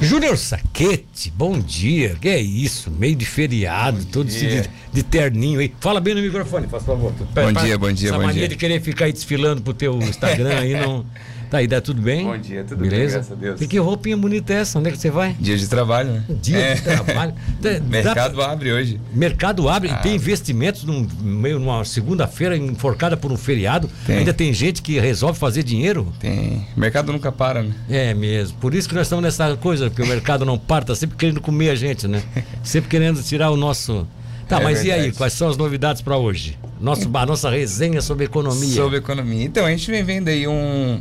Júnior Saquete, bom dia. Que é isso? Meio de feriado, bom todo de, de, terninho aí. Fala bem no microfone, faz favor. Bom dia, bom dia, Essa bom mania dia. de querer ficar aí desfilando pro teu Instagram aí não. Tá aí, dá tudo bem? Bom dia, tudo Beleza? bem, graças a Deus. E que roupinha bonita é essa? Onde é que você vai? Dia de trabalho, né? Dia É. de trabalho. Dá- Mercado dá- abre hoje. Mercado abre e Ah. tem investimentos num, meio numa segunda-feira enforcada por um feriado. Tem. Ainda tem gente que resolve fazer dinheiro. Tem. Mercado nunca para, né? É mesmo. Por isso que nós estamos nessa coisa, porque o mercado não para, tá sempre querendo comer a gente, né? Sempre querendo tirar o nosso. Tá, É mas e aí, verdade. quais são as novidades para hoje? Nosso, a nossa resenha sobre economia. Sobre economia. Então, a gente vem vendo aí um,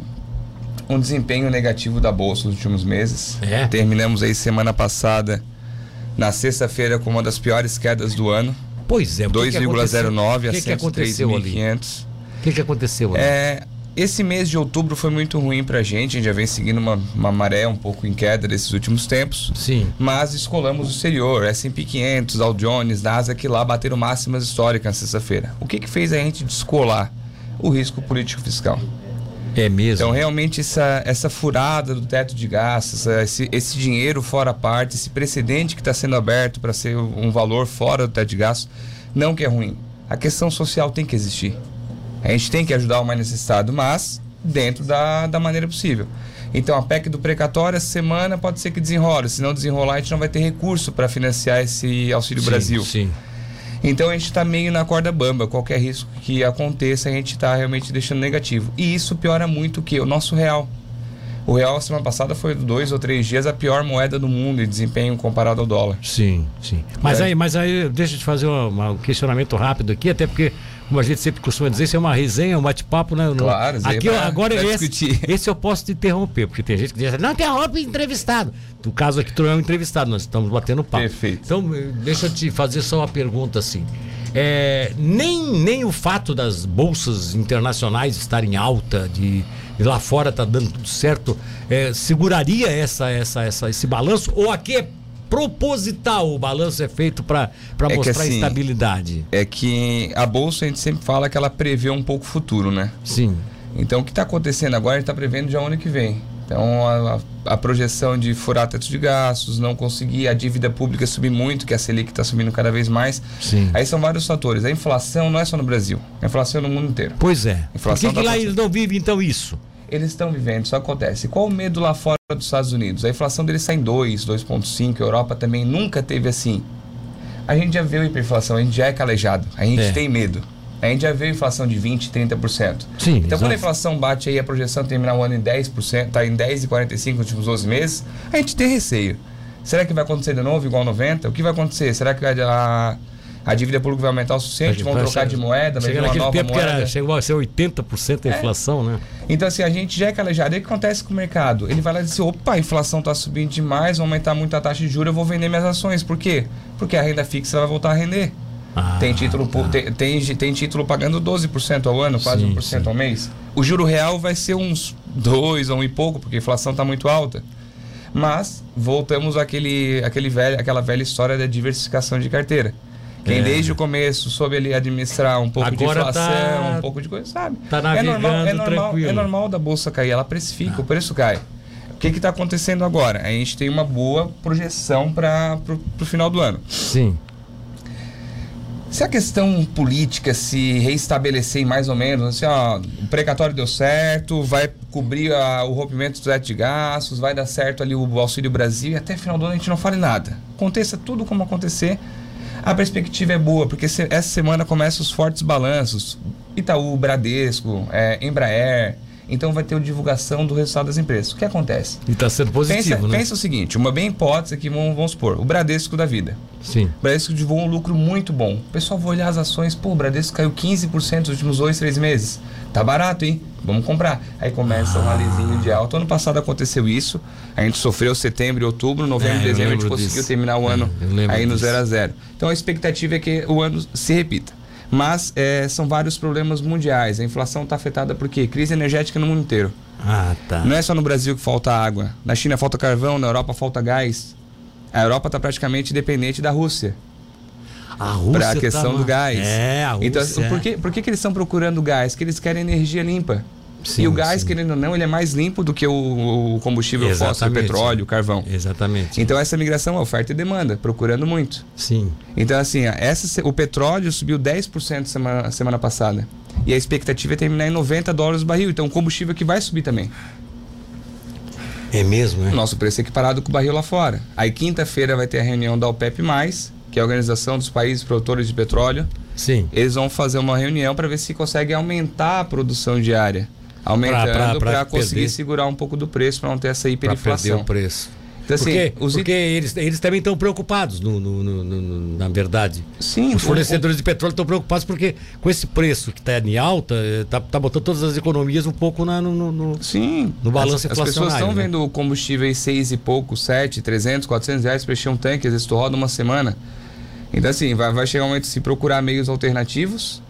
um desempenho negativo da Bolsa nos últimos meses. É? Terminamos aí semana passada, na sexta-feira, com uma das piores quedas do ano. Pois é, o que que aconteceu? 2,09 a O que, que aconteceu ali? 103.500. O que, que aconteceu ali? É, esse mês de outubro foi muito ruim pra gente. A gente já vem seguindo uma, uma maré um pouco em queda desses últimos tempos. Sim. Mas descolamos o exterior, S&P 500, Dow Jones, Nasdaq lá bateram máximas históricas na sexta-feira. O que que fez a gente descolar? O risco político fiscal. É mesmo. Então realmente essa, essa furada do teto de gastos, esse, esse dinheiro fora parte, esse precedente que está sendo aberto para ser um valor fora do teto de gastos, não que é ruim. A questão social tem que existir. A gente tem que ajudar o mais necessitado, mas dentro da, da maneira possível. Então a PEC do precatório essa semana pode ser que desenrole. Se não desenrolar, a gente não vai ter recurso para financiar esse Auxílio Sim, Brasil. Sim. Então a gente está meio na corda bamba. Qualquer risco que aconteça, a gente está realmente deixando negativo. E isso piora muito o que? O nosso real. O real, semana passada, foi dois ou três dias a pior moeda do mundo em desempenho comparado ao dólar. Sim, sim. Mas É. aí, mas aí, deixa eu te fazer uma- um questionamento rápido aqui, até porque, como a gente sempre costuma dizer, isso é uma resenha, um bate-papo, né? Claro, aí aqui pra- agora pra esse, discutir. esse eu posso te interromper, porque tem gente que diz, não interrompe entrevistado. No caso aqui, tu é um entrevistado, nós estamos batendo papo. Perfeito. Então, eh, deixa eu te fazer só uma pergunta assim. É, nem, nem o fato das bolsas internacionais estarem alta, de, de lá fora tá dando tudo certo, é, seguraria essa, essa, essa, esse balanço? Ou aqui é proposital o balanço é feito para É mostrar assim, estabilidade? É que a bolsa a gente sempre fala que ela prevê um pouco o futuro, né? Sim. Então o que está acontecendo agora, a gente está prevendo já o ano que vem. Então a, a- projeção de furar teto de gastos, não conseguir a dívida pública subir muito, que a Selic está subindo cada vez mais. Sim. Aí são vários fatores. A inflação não é só no Brasil, a inflação é no mundo inteiro. Pois é. Por Inflação que, que tá lá eles não vivem então isso? Eles estão vivendo, isso acontece. Qual o medo lá fora dos Estados Unidos? A inflação deles está em 2, 2,5, a Europa também nunca teve assim. A gente já viu hiperinflação, a gente já é calejado, a gente É. tem medo. A gente já viu inflação de 20, 30%. Sim, Então, quando exato. a inflação bate aí, a projeção terminar o ano em 10%, está em 10,45 nos últimos 12 meses, a gente tem receio. Será que vai acontecer de novo igual 90? O que vai acontecer? Será que a, a dívida pública vai aumentar o suficiente? Vão trocar chegar- de moeda? Vai vir uma nova moeda? era, chegou a ser 80% a É. inflação, né? Então, assim, a gente já é calejado. E o que acontece com o mercado? Ele vai lá e diz: opa, a inflação está subindo demais, vai aumentar muito a taxa de juros, eu vou vender minhas ações. Por quê? Porque a renda fixa vai voltar a render. Ah, tem, título, pu- tem, tem, tem título pagando 12% ao ano, quase Sim, 1% sim. ao mês. O juro real vai ser uns 2 ou um e pouco, porque a inflação está muito alta. Mas voltamos àquele, àquele velho, àquela velha história da diversificação de carteira. Quem É. desde o começo soube ali administrar um pouco Agora de inflação, tá- um pouco de coisa, sabe? tá é normal, é navegando normal, tranquilo. é normal da bolsa cair, ela precifica, o preço cai. O que está acontecendo agora? A gente tem uma boa projeção para o final do ano. Sim. Se a questão política se reestabelecer mais ou menos, assim, ó, o precatório deu certo, vai cobrir a- o rompimento do teto de gastos, vai dar certo ali o Auxílio Brasil e até final do ano a gente não fale nada. Aconteça tudo como acontecer, a perspectiva é boa, porque se- essa semana começam os fortes balanços. Itaú, Bradesco, é, Embraer. Então vai ter a divulgação do resultado das empresas. O que acontece? E está sendo positivo, pensa, né? pensa o seguinte, uma bem hipótese aqui, vamos, vamos supor, o Bradesco da vida. Sim. O Bradesco divulgou um lucro muito bom. O pessoal vai olhar as ações, pô, o Bradesco caiu 15% nos últimos dois, três meses. Tá barato, hein? Vamos comprar. Aí começa um alizinho de alta. Ano passado aconteceu isso. A gente sofreu setembro outubro, novembro É, dezembro a gente conseguiu disso. terminar o É, ano lembro aí no zero a zero. Então a expectativa é que o ano se repita. Mas é, são vários problemas mundiais. A inflação está afetada por quê? Crise energética no mundo inteiro. Ah, tá. Não é só no Brasil que falta água. Na China falta carvão, na Europa falta gás. A Europa está praticamente dependente da Rússia A Rússia para a questão tá do gás. É, a Rússia. Então, por que, por que, que eles estão procurando gás? Que eles querem energia limpa. Sim, e o gás, sim. querendo ou não, ele é mais limpo do que o, o combustível Exatamente. fóssil, o petróleo, o carvão. Exatamente. Então essa migração é oferta e demanda, procurando muito. Sim. Então assim, essa, o petróleo subiu 10% semana, semana passada. E a expectativa é terminar em 90 dólares o barril. Então o combustível que vai subir também. É mesmo, é? Nosso preço é equiparado com o barril lá fora. Aí quinta-feira vai ter a reunião da OPEP+, que é a Organização dos Países Produtores de Petróleo. Sim. Eles vão fazer uma reunião para ver se conseguem aumentar a produção diária aumentando para conseguir perder. segurar um pouco do preço, para não ter essa hiperinflação. Pra perder o preço. Então, assim, porque, os porque eles, eles também estão preocupados, no, no, no, na verdade. Sim. Os fornecedores o... de petróleo estão preocupados porque com esse preço que está em alta, está tá botando todas as economias um pouco na, no, no, Sim. no balanço as, As pessoas estão né? vendo combustíveis seis e pouco, sete, trezentos, quatrocentos reais para encher um tanque, às vezes tu roda uma semana. Então assim, vai, vai chegar um momento de se procurar meios alternativos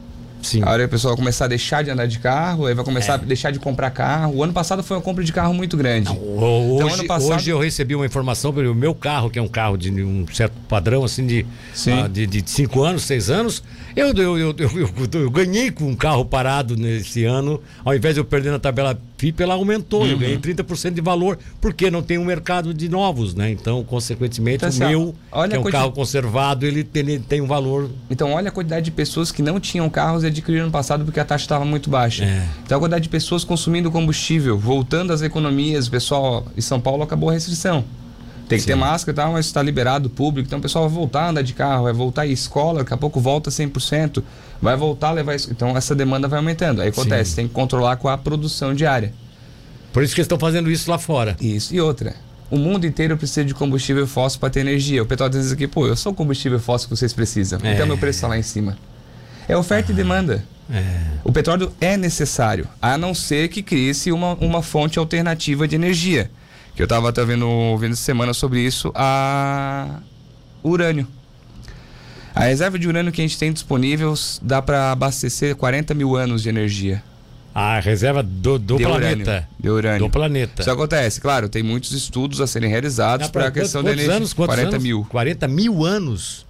Sim. A hora que o pessoal vai começar a deixar de andar de carro, aí vai começar é. a deixar de comprar carro. O ano passado foi uma compra de carro muito grande. Não, hoje, então, passado... hoje eu recebi uma informação pelo meu carro, que é um carro de um certo padrão, assim, de, uh, de, de cinco anos, seis anos. Eu, eu, eu, eu, eu ganhei com um carro parado nesse ano, ao invés de eu perder na tabela FIP, ela aumentou. Uhum. Eu ganhei 30% de valor, porque não tem um mercado de novos, né? Então, consequentemente, então, assim, o meu, olha que é um carro conservado, ele tem, ele tem um valor. Então, olha a quantidade de pessoas que não tinham carros e adquiriram no passado porque a taxa estava muito baixa. É. Então, a quantidade de pessoas consumindo combustível, voltando às economias, pessoal em São Paulo acabou a restrição. Tem que Sim. ter máscara e tal, mas está liberado público. Então o pessoal vai voltar a andar de carro, vai voltar à escola, daqui a pouco volta 100%, vai voltar a levar. Então essa demanda vai aumentando. Aí acontece, Sim. tem que controlar com a produção diária. Por isso que eles estão fazendo isso lá fora. Isso. E outra, o mundo inteiro precisa de combustível fóssil para ter energia. O petróleo diz aqui, pô, eu sou o combustível fóssil que vocês precisam. É. Então meu preço está lá em cima. É oferta ah. e demanda. É. O petróleo é necessário, a não ser que crie-se uma, uma fonte alternativa de energia que eu estava até vendo, vendo semana sobre isso, a urânio. A reserva de urânio que a gente tem disponível dá para abastecer 40 mil anos de energia. A reserva do, do de planeta. Urânio, de urânio. Do planeta. Isso acontece, claro, tem muitos estudos a serem realizados para a questão da energia. Anos, quantos 40 anos? mil. 40 mil anos?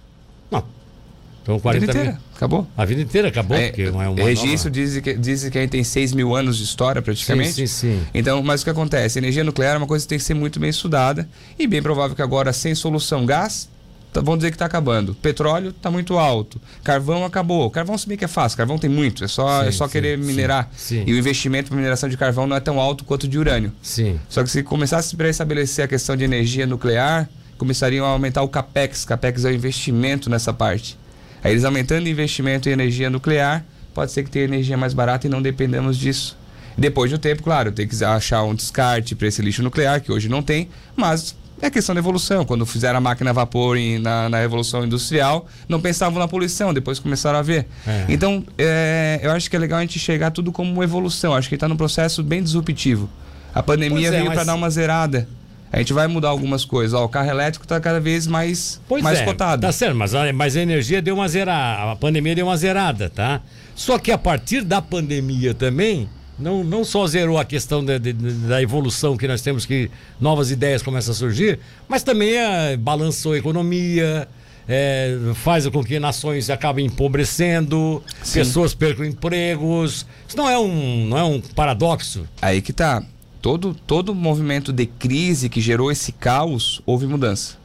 Então 40 a vida inteira, mil. acabou. A vida inteira acabou, é, porque não é uma Registro nova... diz que, diz que a gente tem 6 mil anos de história praticamente. Sim, sim, sim. Então, mas o que acontece? energia nuclear é uma coisa que tem que ser muito bem estudada e bem provável que agora, sem solução gás, tá, vamos dizer que está acabando. Petróleo está muito alto. Carvão acabou. Carvão se bem que é fácil, carvão tem muito, é só, sim, é só sim, querer minerar. Sim, e o investimento para mineração de carvão não é tão alto quanto de urânio. Sim. Só que se começasse para estabelecer a questão de energia nuclear, começariam a aumentar o capex. Capex é o investimento nessa parte. Aí eles aumentando o investimento em energia nuclear, pode ser que tenha energia mais barata e não dependemos disso. Depois do tempo, claro, tem que achar um descarte para esse lixo nuclear, que hoje não tem, mas é questão da evolução. Quando fizeram a máquina a vapor em, na, na, Revolução Industrial, não pensavam na poluição, depois começaram a ver. É. Então, é, eu acho que é legal a gente chegar tudo como uma evolução. Acho que está num processo bem disruptivo. A pandemia é, veio mas... para dar uma zerada a gente vai mudar algumas coisas. Ó, o carro elétrico está cada vez mais, pois mais é, cotado. Tá certo, mas a, mas a energia deu uma zerada, a pandemia deu uma zerada, tá? Só que a partir da pandemia também, não, não só zerou a questão de, de, da evolução que nós temos, que novas ideias começam a surgir, mas também é, balançou a economia, é, faz com que nações acabem empobrecendo, Sim. pessoas percam empregos. Isso não é um, não é um paradoxo? Aí que tá todo todo movimento de crise que gerou esse caos, houve mudança.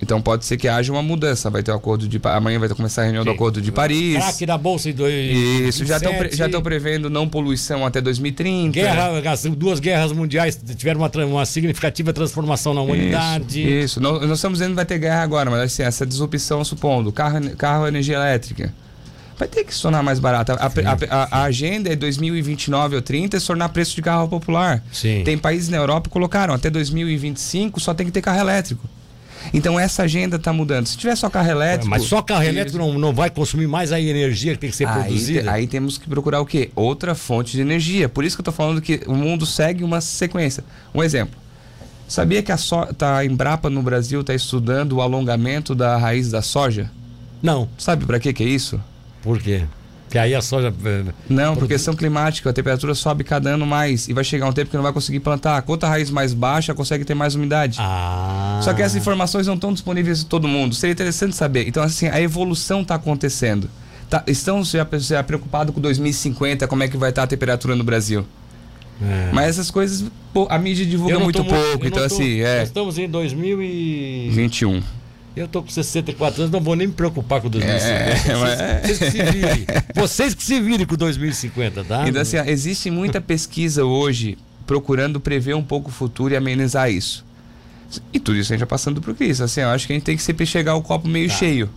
Então pode ser que haja uma mudança. Vai ter o um acordo de amanhã vai começar a reunião Sim. do acordo de Paris. Craque da bolsa em dois, Isso já estão já estão prevendo não poluição até 2030. Guerra, duas guerras mundiais tiveram uma, uma significativa transformação na humanidade. Isso. isso. Nós, nós estamos dizendo que vai ter guerra agora, mas assim, essa disrupção supondo carro carro energia elétrica vai ter que se tornar mais barato. A, a, a, a, agenda é 2029 ou 30 é se tornar preço de carro popular. Sim. Tem países na Europa que colocaram até 2025 só tem que ter carro elétrico. Então essa agenda está mudando. Se tiver só carro elétrico. Mas só carro elétrico não, não vai consumir mais a energia que tem que ser aí, produzida. Aí temos que procurar o quê? Outra fonte de energia. Por isso que eu estou falando que o mundo segue uma sequência. Um exemplo. Sabia que a, so, tá, a Embrapa no Brasil está estudando o alongamento da raiz da soja? Não. Sabe para que, que é isso? Por quê? Que aí a soja. Eh, não, por questão climática, a temperatura sobe cada ano mais e vai chegar um tempo que não vai conseguir plantar. Quanto a raiz mais baixa, consegue ter mais umidade. Ah. Só que essas informações não estão disponíveis para todo mundo. Seria interessante saber. Então, assim, a evolução está acontecendo. Tá, estão já, já preocupados com 2050, como é que vai estar a temperatura no Brasil? É. Mas essas coisas a mídia divulga muito pouco, então tô, assim, é. Nós estamos em 2021. 21. Eu tô com 64 anos, não vou nem me preocupar com 2050. É, vocês, vocês, que se virem. Vocês que se virem com 2050, tá? Então, assim, existe muita pesquisa hoje procurando prever um pouco o futuro e amenizar isso. E tudo isso a gente vai passando por isso. Assim, eu acho que a gente tem que sempre chegar o copo meio tá. cheio.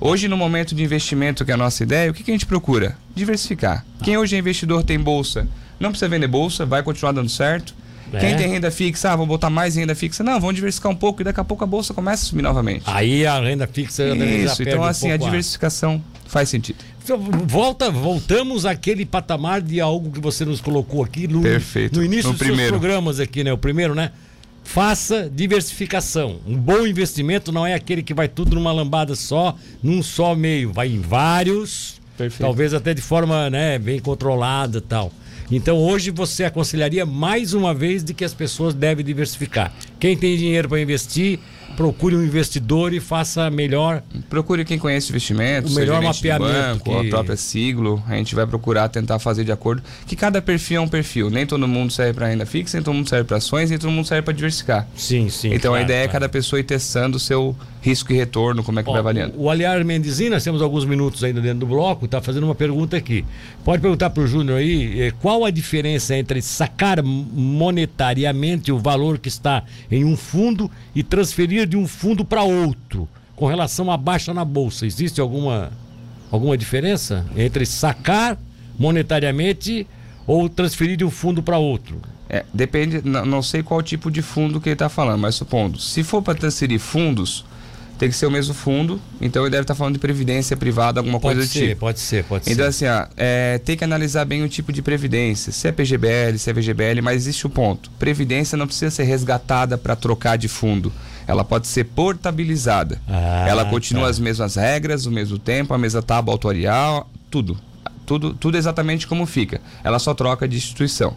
Hoje, no momento de investimento, que é a nossa ideia, o que, que a gente procura? Diversificar. Tá. Quem hoje é investidor tem bolsa, não precisa vender bolsa, vai continuar dando certo. É. Quem tem renda fixa, ah, vou botar mais renda fixa. Não, vamos diversificar um pouco e daqui a pouco a bolsa começa a subir novamente. Aí a renda fixa Isso, então assim, um a diversificação faz sentido. Então, volta, voltamos àquele patamar de algo que você nos colocou aqui no, Perfeito. no início no dos primeiro. seus programas aqui, né? O primeiro, né? Faça diversificação. Um bom investimento não é aquele que vai tudo numa lambada só, num só meio. Vai em vários, Perfeito. talvez até de forma né, bem controlada tal. Então hoje você aconselharia mais uma vez de que as pessoas devem diversificar. Quem tem dinheiro para investir, procure um investidor e faça melhor. Procure quem conhece investimentos, o melhor mapeamento, banco, que... a própria siglo. A gente vai procurar tentar fazer de acordo que cada perfil é um perfil. Nem todo mundo serve para renda fixa, nem todo mundo serve para ações, nem todo mundo serve para diversificar. Sim, sim. Então claro, a ideia claro. é cada pessoa ir testando o seu risco e retorno, como é que Ó, vai avaliando. O Aliar Mendezina, nós temos alguns minutos ainda dentro do bloco, está fazendo uma pergunta aqui. Pode perguntar para o Júnior aí eh, qual a diferença entre sacar monetariamente o valor que está em um fundo e transferir de um fundo para outro com relação à baixa na bolsa. Existe alguma, alguma diferença entre sacar monetariamente ou transferir de um fundo para outro? É, depende, não, sei qual tipo de fundo que ele está falando, mas supondo, se for para transferir fundos, tem que ser o mesmo fundo, então ele deve estar tá falando de previdência privada, alguma pode coisa ser, do tipo. Pode ser, pode então, ser. Então, assim, ó, é, tem que analisar bem o tipo de previdência, se é PGBL, se é VGBL, mas existe o ponto. Previdência não precisa ser resgatada para trocar de fundo. Ela pode ser portabilizada. Ah, ela continua tá. as mesmas regras, o mesmo tempo, a mesma tábua autorial, tudo. Tudo, tudo exatamente como fica. Ela só troca de instituição.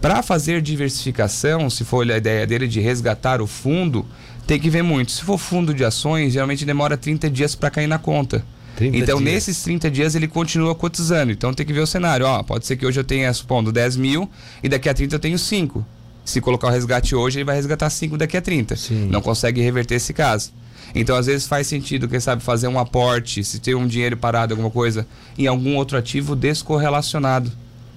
Para fazer diversificação, se for a ideia dele de resgatar o fundo, tem que ver muito. Se for fundo de ações, geralmente demora 30 dias para cair na conta. Então, dias. nesses 30 dias, ele continua cotizando. Então, tem que ver o cenário. Ó, pode ser que hoje eu tenha, supondo, 10 mil e daqui a 30 eu tenho 5. Se colocar o resgate hoje, ele vai resgatar 5 daqui a 30. Sim. Não consegue reverter esse caso. Então, às vezes faz sentido, quem sabe, fazer um aporte, se tem um dinheiro parado, alguma coisa, em algum outro ativo descorrelacionado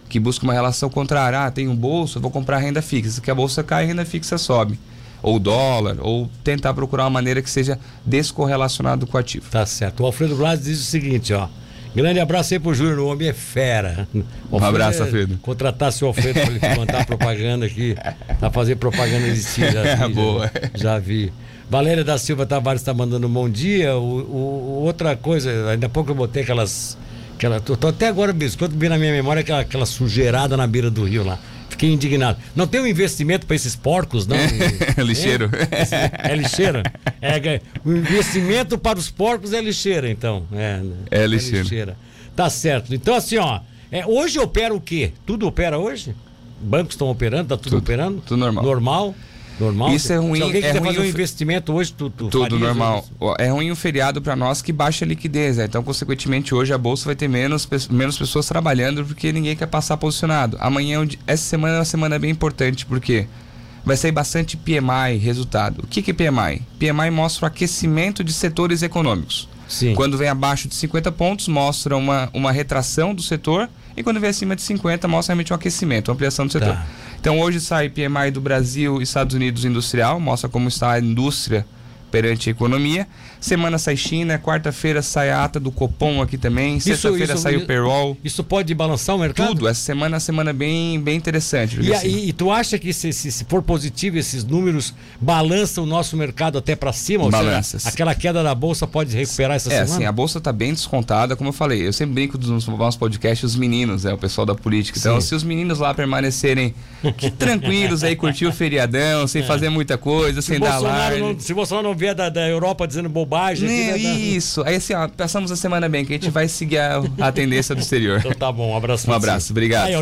que busca uma relação contrária. Ah, tem um bolso, vou comprar renda fixa. Que a bolsa cai, a renda fixa sobe. Ou dólar, ou tentar procurar uma maneira que seja descorrelacionado com o ativo. Tá certo. O Alfredo Blas diz o seguinte, ó. Grande abraço aí pro Júnior, o homem é fera. Um abraço, Alfredo. Contratar seu Alfredo para ele levantar propaganda aqui, para fazer propaganda existir. Já vi, Boa. Já, já, vi. Valéria da Silva Tavares está mandando um bom dia. O, o, outra coisa, ainda há pouco eu botei aquelas Aquela, tô, tô até agora, biscoito, vi na minha memória aquela, aquela sujeirada na beira do rio lá. Fiquei indignado. Não tem um investimento para esses porcos, não? É, lixeiro. É, é lixeira? É, o investimento para os porcos é lixeira, então. É, é, lixeira. é lixeira. Tá certo. Então, assim, ó. É, hoje opera o quê? Tudo opera hoje? Bancos estão operando? Tá tudo, tudo operando? Tudo normal. Normal? Normal? Isso é ruim. Se alguém é ruim fazer um investimento hoje, tu, tu Tudo normal. Isso? É ruim o feriado para nós que baixa a liquidez. Né? Então, consequentemente, hoje a bolsa vai ter menos, menos pessoas trabalhando porque ninguém quer passar posicionado. Amanhã, essa semana é uma semana bem importante porque vai sair bastante PMI resultado. O que, que é PMI? PMI mostra o aquecimento de setores econômicos. Sim. Quando vem abaixo de 50 pontos, mostra uma, uma retração do setor. E quando vem acima de 50, mostra realmente um aquecimento, uma ampliação do setor. Tá. Então hoje sai PMI do Brasil e Estados Unidos industrial, mostra como está a indústria perante a economia. Semana sai China, quarta-feira sai a ata do Copom aqui também, sexta-feira sai o payroll. Isso pode balançar o mercado? Tudo, essa semana é uma semana bem, bem interessante. E, assim, e, e, tu acha que se, se, se, for positivo esses números balançam o nosso mercado até para cima? Balança. Seja, aquela queda da bolsa pode recuperar essa é, semana? É, assim, a bolsa está bem descontada, como eu falei. Eu sempre brinco nos nossos podcasts, os meninos, é o pessoal da política. Então, Sim. se os meninos lá permanecerem tranquilos aí, curtir o feriadão, sem é. fazer muita coisa, se sem dar alarme. se Bolsonaro não vier da, da Europa dizendo bobagem. Né, aqui, né, isso. Aí assim, ó, passamos a semana bem, que a gente vai seguir a, a tendência do exterior. Então tá bom, um abraço. Um abraço, obrigado. Aí,